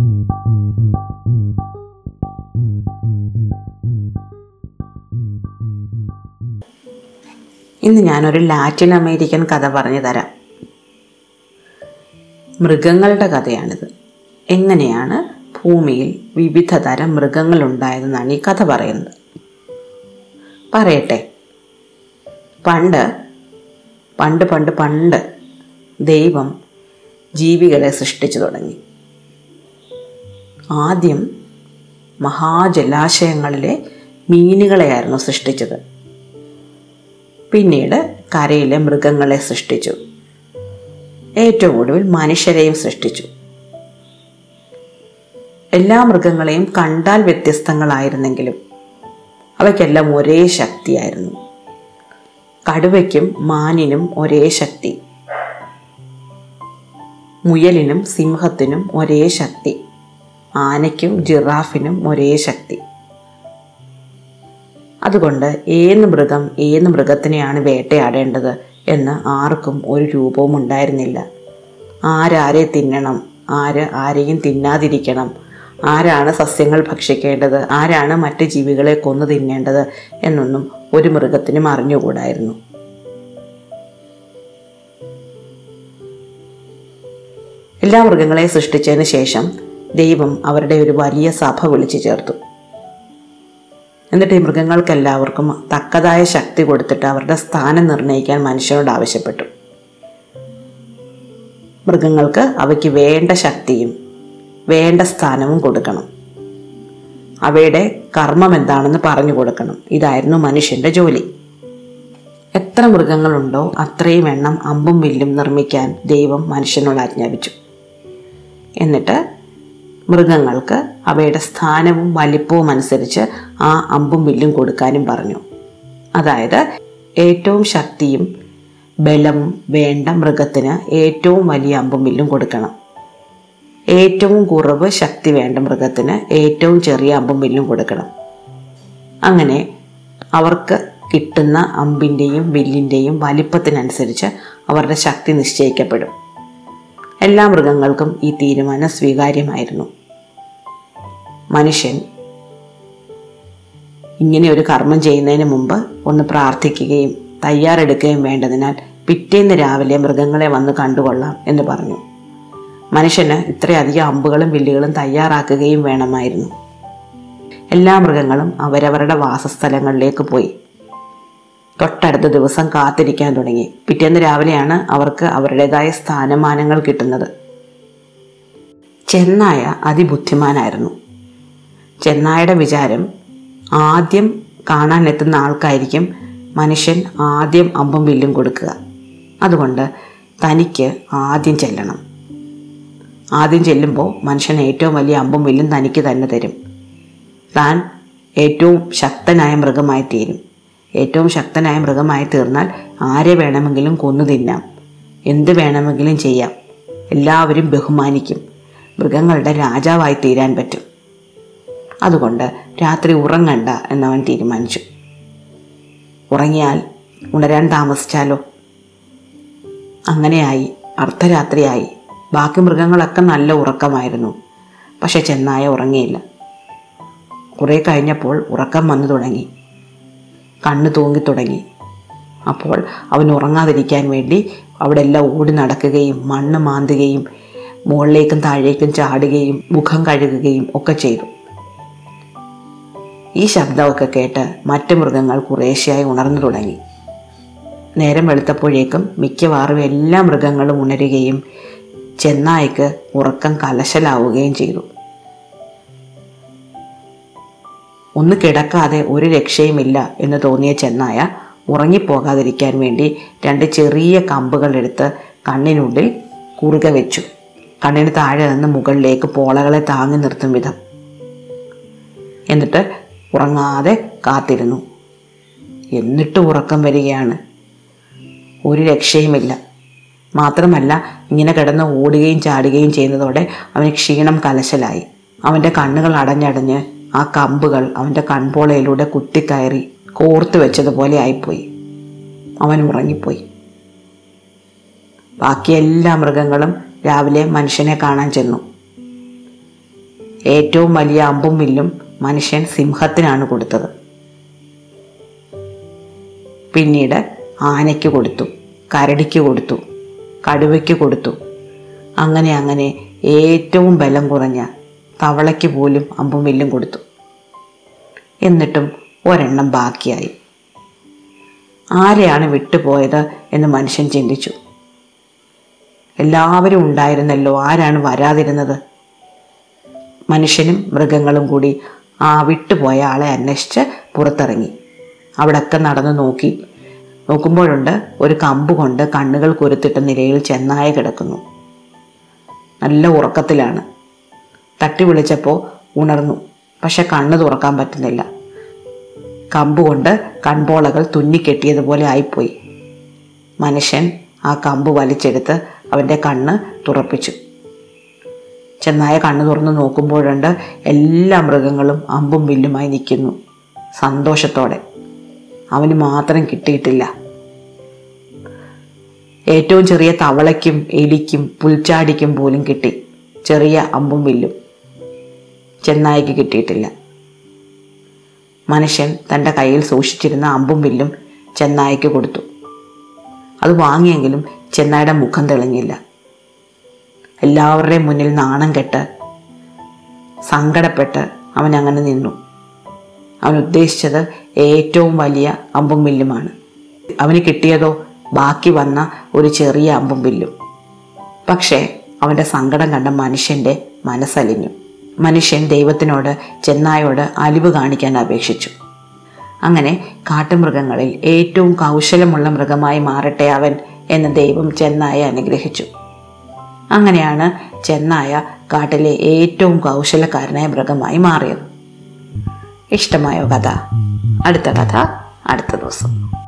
ഇന്ന് ഞാനൊരു Latin American കഥ പറഞ്ഞു തരാം. മൃഗങ്ങളുടെ കഥയാണിത്. എങ്ങനെയാണ് ഭൂമിയിൽ വിവിധ തരം മൃഗങ്ങൾ ഉണ്ടായതെന്നാണ് ഈ കഥ പറയുന്നത്. പറയട്ടെ. പണ്ട് പണ്ട് പണ്ട് പണ്ട് ദൈവം ജീവികളെ സൃഷ്ടിച്ചു തുടങ്ങി. ആദ്യം മഹാജലാശയങ്ങളിലെ മീനുകളെയായിരുന്നു സൃഷ്ടിച്ചത്. പിന്നീട് കരയിലെ മൃഗങ്ങളെ സൃഷ്ടിച്ചു. ഏറ്റവും ഒടുവിൽ മനുഷ്യരെയും സൃഷ്ടിച്ചു. എല്ലാ മൃഗങ്ങളെയും കണ്ടാൽ വ്യത്യസ്തങ്ങളായിരുന്നെങ്കിലും അവയ്ക്കെല്ലാം ഒരേ ശക്തിയായിരുന്നു. കടുവയ്ക്കും മാനിനും ഒരേ ശക്തി. മുയലിനും സിംഹത്തിനും ഒരേ ശക്തി. ആനയ്ക്കും ജിറാഫിനും ഒരേ ശക്തി. അതുകൊണ്ട് ഏത് മൃഗം ഏത് മൃഗത്തിനെയാണ് വേട്ടയാടേണ്ടത് എന്ന് ആർക്കും ഒരു രൂപവും ഉണ്ടായിരുന്നില്ല. ആരാരെ തിന്നണം? ആര് ആരെയും തിന്നാതിരിക്കണം? ആരാണ് സസ്യങ്ങൾ ഭക്ഷിക്കേണ്ടത്? ആരാണ് മറ്റ് ജീവികളെ കൊന്നു തിന്നേണ്ടത് എന്നൊന്നും ഒരു മൃഗത്തിനും അറിഞ്ഞുകൂടായിരുന്നു. എല്ലാ മൃഗങ്ങളെയും സൃഷ്ടിച്ചതിന് ശേഷം ദൈവം അവരുടെ ഒരു വലിയ സഭ വിളിച്ചു ചേർത്തു. എന്നിട്ട് ഈ മൃഗങ്ങൾക്കെല്ലാവർക്കും തക്കതായ ശക്തി കൊടുത്തിട്ട് അവരുടെ സ്ഥാനം നിർണയിക്കാൻ മനുഷ്യരോട് ആവശ്യപ്പെട്ടു. മൃഗങ്ങൾക്ക് അവയ്ക്ക് വേണ്ട ശക്തിയും വേണ്ട സ്ഥാനവും കൊടുക്കണം. അവയുടെ കർമ്മം എന്താണെന്ന് പറഞ്ഞു കൊടുക്കണം. ഇതായിരുന്നു മനുഷ്യന്റെ ജോലി. എത്ര മൃഗങ്ങളുണ്ടോ അത്രയും എണ്ണം അമ്പും വില്ലും നിർമ്മിക്കാൻ ദൈവം മനുഷ്യനോട് ആജ്ഞാപിച്ചു. എന്നിട്ട് മൃഗങ്ങൾക്ക് അവയുടെ സ്ഥാനവും വലിപ്പവും അനുസരിച്ച് ആ അമ്പും വില്ലും കൊടുക്കാനും പറഞ്ഞു. അതായത് ഏറ്റവും ശക്തിയും ബലവും വേണ്ട മൃഗത്തിന് ഏറ്റവും വലിയ അമ്പും വില്ലും കൊടുക്കണം. ഏറ്റവും കുറവ് ശക്തി വേണ്ട മൃഗത്തിന് ഏറ്റവും ചെറിയ അമ്പും വില്ലും കൊടുക്കണം. അങ്ങനെ അവർക്ക് കിട്ടുന്ന അമ്പിന്റെയും വില്ലിന്റെയും വലിപ്പത്തിനനുസരിച്ച് അവരുടെ ശക്തി നിശ്ചയിക്കപ്പെടും. എല്ലാ മൃഗങ്ങൾക്കും ഈ തീരുമാനം സ്വീകാര്യമായിരുന്നു. മനുഷ്യൻ ഇങ്ങനെ ഒരു കർമ്മം ചെയ്യുന്നതിന് മുമ്പ് ഒന്ന് പ്രാർത്ഥിക്കുകയും തയ്യാറെടുക്കുകയും വേണ്ടതിനാൽ പിറ്റേന്ന് രാവിലെ മൃഗങ്ങളെ വന്ന് കണ്ടുകൊള്ളാം എന്ന് പറഞ്ഞു. മനുഷ്യന് ഇത്രയധികം അമ്പുകളും വില്ലുകളും തയ്യാറാക്കുകയും വേണമായിരുന്നു. എല്ലാ മൃഗങ്ങളും അവരവരുടെ വാസസ്ഥലങ്ങളിലേക്ക് പോയി. തൊട്ടടുത്ത ദിവസം കാത്തിരിക്കാൻ തുടങ്ങി. പിറ്റേന്ന് രാവിലെയാണ് അവർക്ക് അവരുടേതായ സ്ഥാനമാനങ്ങൾ കിട്ടുന്നത്. ചെന്നായ അതിബുദ്ധിമാനായിരുന്നു. ചെന്നായുടെ വിചാരം ആദ്യം കാണാൻ എത്തുന്ന ആൾക്കായിരിക്കും മനുഷ്യൻ ആദ്യം അമ്പും വില്ലും കൊടുക്കുക. അതുകൊണ്ട് തനിക്ക് ആദ്യം ചെല്ലണം. ആദ്യം ചെല്ലുമ്പോൾ മനുഷ്യൻ ഏറ്റവും വലിയ അമ്പും വില്ലും തനിക്ക് തന്നെ തരും. താൻ ഏറ്റവും ശക്തനായ മൃഗമായി തീരും. ഏറ്റവും ശക്തനായ മൃഗമായി തീർന്നാൽ ആരെ വേണമെങ്കിലും കൊന്നു തിന്നാം. എന്ത് വേണമെങ്കിലും ചെയ്യാം. എല്ലാവരും ബഹുമാനിക്കും. മൃഗങ്ങളുടെ രാജാവായി തീരാൻ പറ്റും. അതുകൊണ്ട് രാത്രി ഉറങ്ങണ്ട എന്നവൻ തീരുമാനിച്ചു. ഉറങ്ങിയാൽ ഉണരാൻ താമസിച്ചാലോ? അങ്ങനെയായി അർദ്ധരാത്രിയായി. ബാക്കി മൃഗങ്ങളൊക്കെ നല്ല ഉറക്കമായിരുന്നു. പക്ഷെ ചെന്നായ ഉറങ്ങിയില്ല. കുറേ കഴിഞ്ഞപ്പോൾ ഉറക്കം വന്നു തുടങ്ങി. കണ്ണ് തൂങ്ങി തുടങ്ങി. അപ്പോൾ അവൻ ഉറങ്ങാതിരിക്കാൻ വേണ്ടി അവിടെ എല്ലാം ഓടി നടക്കുകയും മണ്ണ് മാന്തുകയും മുകളിലേക്കും താഴേക്കും ചാടുകയും മുഖം കഴുകുകയും ഒക്കെ ചെയ്തു. ഈ ശബ്ദമൊക്കെ കേട്ട് മറ്റു മൃഗങ്ങൾ കുറേശ്ശെയായി ഉണർന്നു തുടങ്ങി. നേരം വെളുത്തപ്പോഴേക്കും മിക്കവാറും എല്ലാ മൃഗങ്ങളും ഉണരുകയും ചെന്നായ്ക്ക് ഉറക്കം കലശലാവുകയും ചെയ്തു. ഒന്ന് കിടക്കാതെ ഒരു രക്ഷയുമില്ല എന്ന് തോന്നിയ ചെന്നായ ഉറങ്ങിപ്പോകാതിരിക്കാൻ വേണ്ടി രണ്ട് ചെറിയ കമ്പുകൾ എടുത്ത് കണ്ണിനുള്ളിൽ കുറുകെ വെച്ചു. കണ്ണിന് താഴെ നിന്ന് മുകളിലേക്ക് പോളകളെ താങ്ങി നിർത്തും വിധം. എന്നിട്ട് ഉറങ്ങാതെ കാത്തിരുന്നു. എന്നിട്ട് ഉറക്കം വരികയാണ്. ഒരു രക്ഷയുമില്ല. മാത്രമല്ല ഇങ്ങനെ കിടന്ന് ഓടുകയും ചാടുകയും ചെയ്യുന്നതോടെ അവന് ക്ഷീണം കലശലായി. അവന്റെ കണ്ണുകൾ അടഞ്ഞടഞ്ഞ് ആ കമ്പുകൾ അവന്റെ കൺപോളയിലൂടെ കുത്തിക്കയറി കോർത്തു വെച്ചതുപോലെ ആയിപ്പോയി. അവൻ ഉറങ്ങിപ്പോയി. ബാക്കി എല്ലാ മൃഗങ്ങളും രാവിലെ മനുഷ്യനെ കാണാൻ ചെന്നു. ഏറ്റവും വലിയ അമ്പും വില്ലും മനുഷ്യൻ സിംഹത്തിനാണ് കൊടുത്തത്. പിന്നീട് ആനയ്ക്ക് കൊടുത്തു കരടിക്ക് കൊടുത്തു കടുവയ്ക്ക് കൊടുത്തു. അങ്ങനെ അങ്ങനെ ഏറ്റവും ബലം കുറഞ്ഞ തവളയ്ക്ക് പോലും അമ്പും വില്ലും കൊടുത്തു. എന്നിട്ടും ഒരെണ്ണം ബാക്കിയായി. ആരെയാണ് വിട്ടുപോയത് എന്ന് മനുഷ്യൻ ചിന്തിച്ചു. എല്ലാവരും ഉണ്ടായിരുന്നല്ലോ ആരാണ് വരാതിരുന്നത്? മനുഷ്യനും മൃഗങ്ങളും കൂടി ആ വിട്ടുപോയ ആളെ അന്വേഷിച്ച് പുറത്തിറങ്ങി. അവിടൊക്കെ നടന്ന് നോക്കി. നോക്കുമ്പോഴുണ്ട് ഒരു കമ്പ് കൊണ്ട് കണ്ണുകൾ കുരുത്തിട്ട നിലയിൽ ചെന്നായ കിടക്കുന്നു. നല്ല ഉറക്കത്തിലാണ്. തട്ടി വിളിച്ചപ്പോൾ ഉണർന്നു. പക്ഷെ കണ്ണ് തുറക്കാൻ പറ്റുന്നില്ല. കമ്പ് കൊണ്ട് കൺപോളകൾ തുന്നിക്കെട്ടിയതുപോലെ ആയിപ്പോയി. മനുഷ്യൻ ആ കമ്പ് വലിച്ചെടുത്ത് അവന്റെ കണ്ണ് തുറപ്പിച്ചു. ചെന്നായ കണ്ണു തുറന്ന് നോക്കുമ്പോഴുണ്ട് എല്ലാ മൃഗങ്ങളും അമ്പും വില്ലുമായി നിൽക്കുന്നു. സന്തോഷത്തോടെ. അവന് മാത്രം കിട്ടിയിട്ടില്ല. ഏറ്റവും ചെറിയ തവളയ്ക്കും എലിക്കും പുൽച്ചാടിക്കും പോലും കിട്ടി. ചെറിയ അമ്പും വില്ലും ചെന്നായിക്ക് കിട്ടിയിട്ടില്ല. മനുഷ്യൻ തന്റെ കയ്യിൽ സൂക്ഷിച്ചിരുന്ന അമ്പും വില്ലും ചെന്നായിക്ക് കൊടുത്തു. അത് വാങ്ങിയെങ്കിലും ചെന്നായുടെ മുഖം തെളിഞ്ഞില്ല. എല്ലാവരുടെയും മുന്നിൽ നാണം കെട്ട് സങ്കടപ്പെട്ട് അവൻ അങ്ങനെ നിന്നു. അവൻ ഉദ്ദേശിച്ചത് ഏറ്റവും വലിയ അമ്പും വില്ലുമാണ്. അവന് കിട്ടിയതോ ബാക്കി വന്ന ഒരു ചെറിയ അമ്പും വില്ലും. പക്ഷേ അവന്റെ സങ്കടം കണ്ട മനുഷ്യന്റെ മനസ്സലിഞ്ഞു. മനുഷ്യൻ ദൈവത്തിനോട് ചെന്നായോട് അലിവ് കാണിക്കാൻ അപേക്ഷിച്ചു. അങ്ങനെ കാട്ടുമൃഗങ്ങളിൽ ഏറ്റവും കൗശലമുള്ള മൃഗമായി മാറട്ടെ അവൻ എന്ന് ദൈവം ചെന്നായെ അനുഗ്രഹിച്ചു. അങ്ങനെയാണ് ചെന്നായ കാട്ടിലെ ഏറ്റവും കൗശലക്കാരനായ മൃഗമായി മാറിയത്. ഇഷ്ടമായ കഥ? അടുത്ത കഥ അടുത്ത ദിവസം.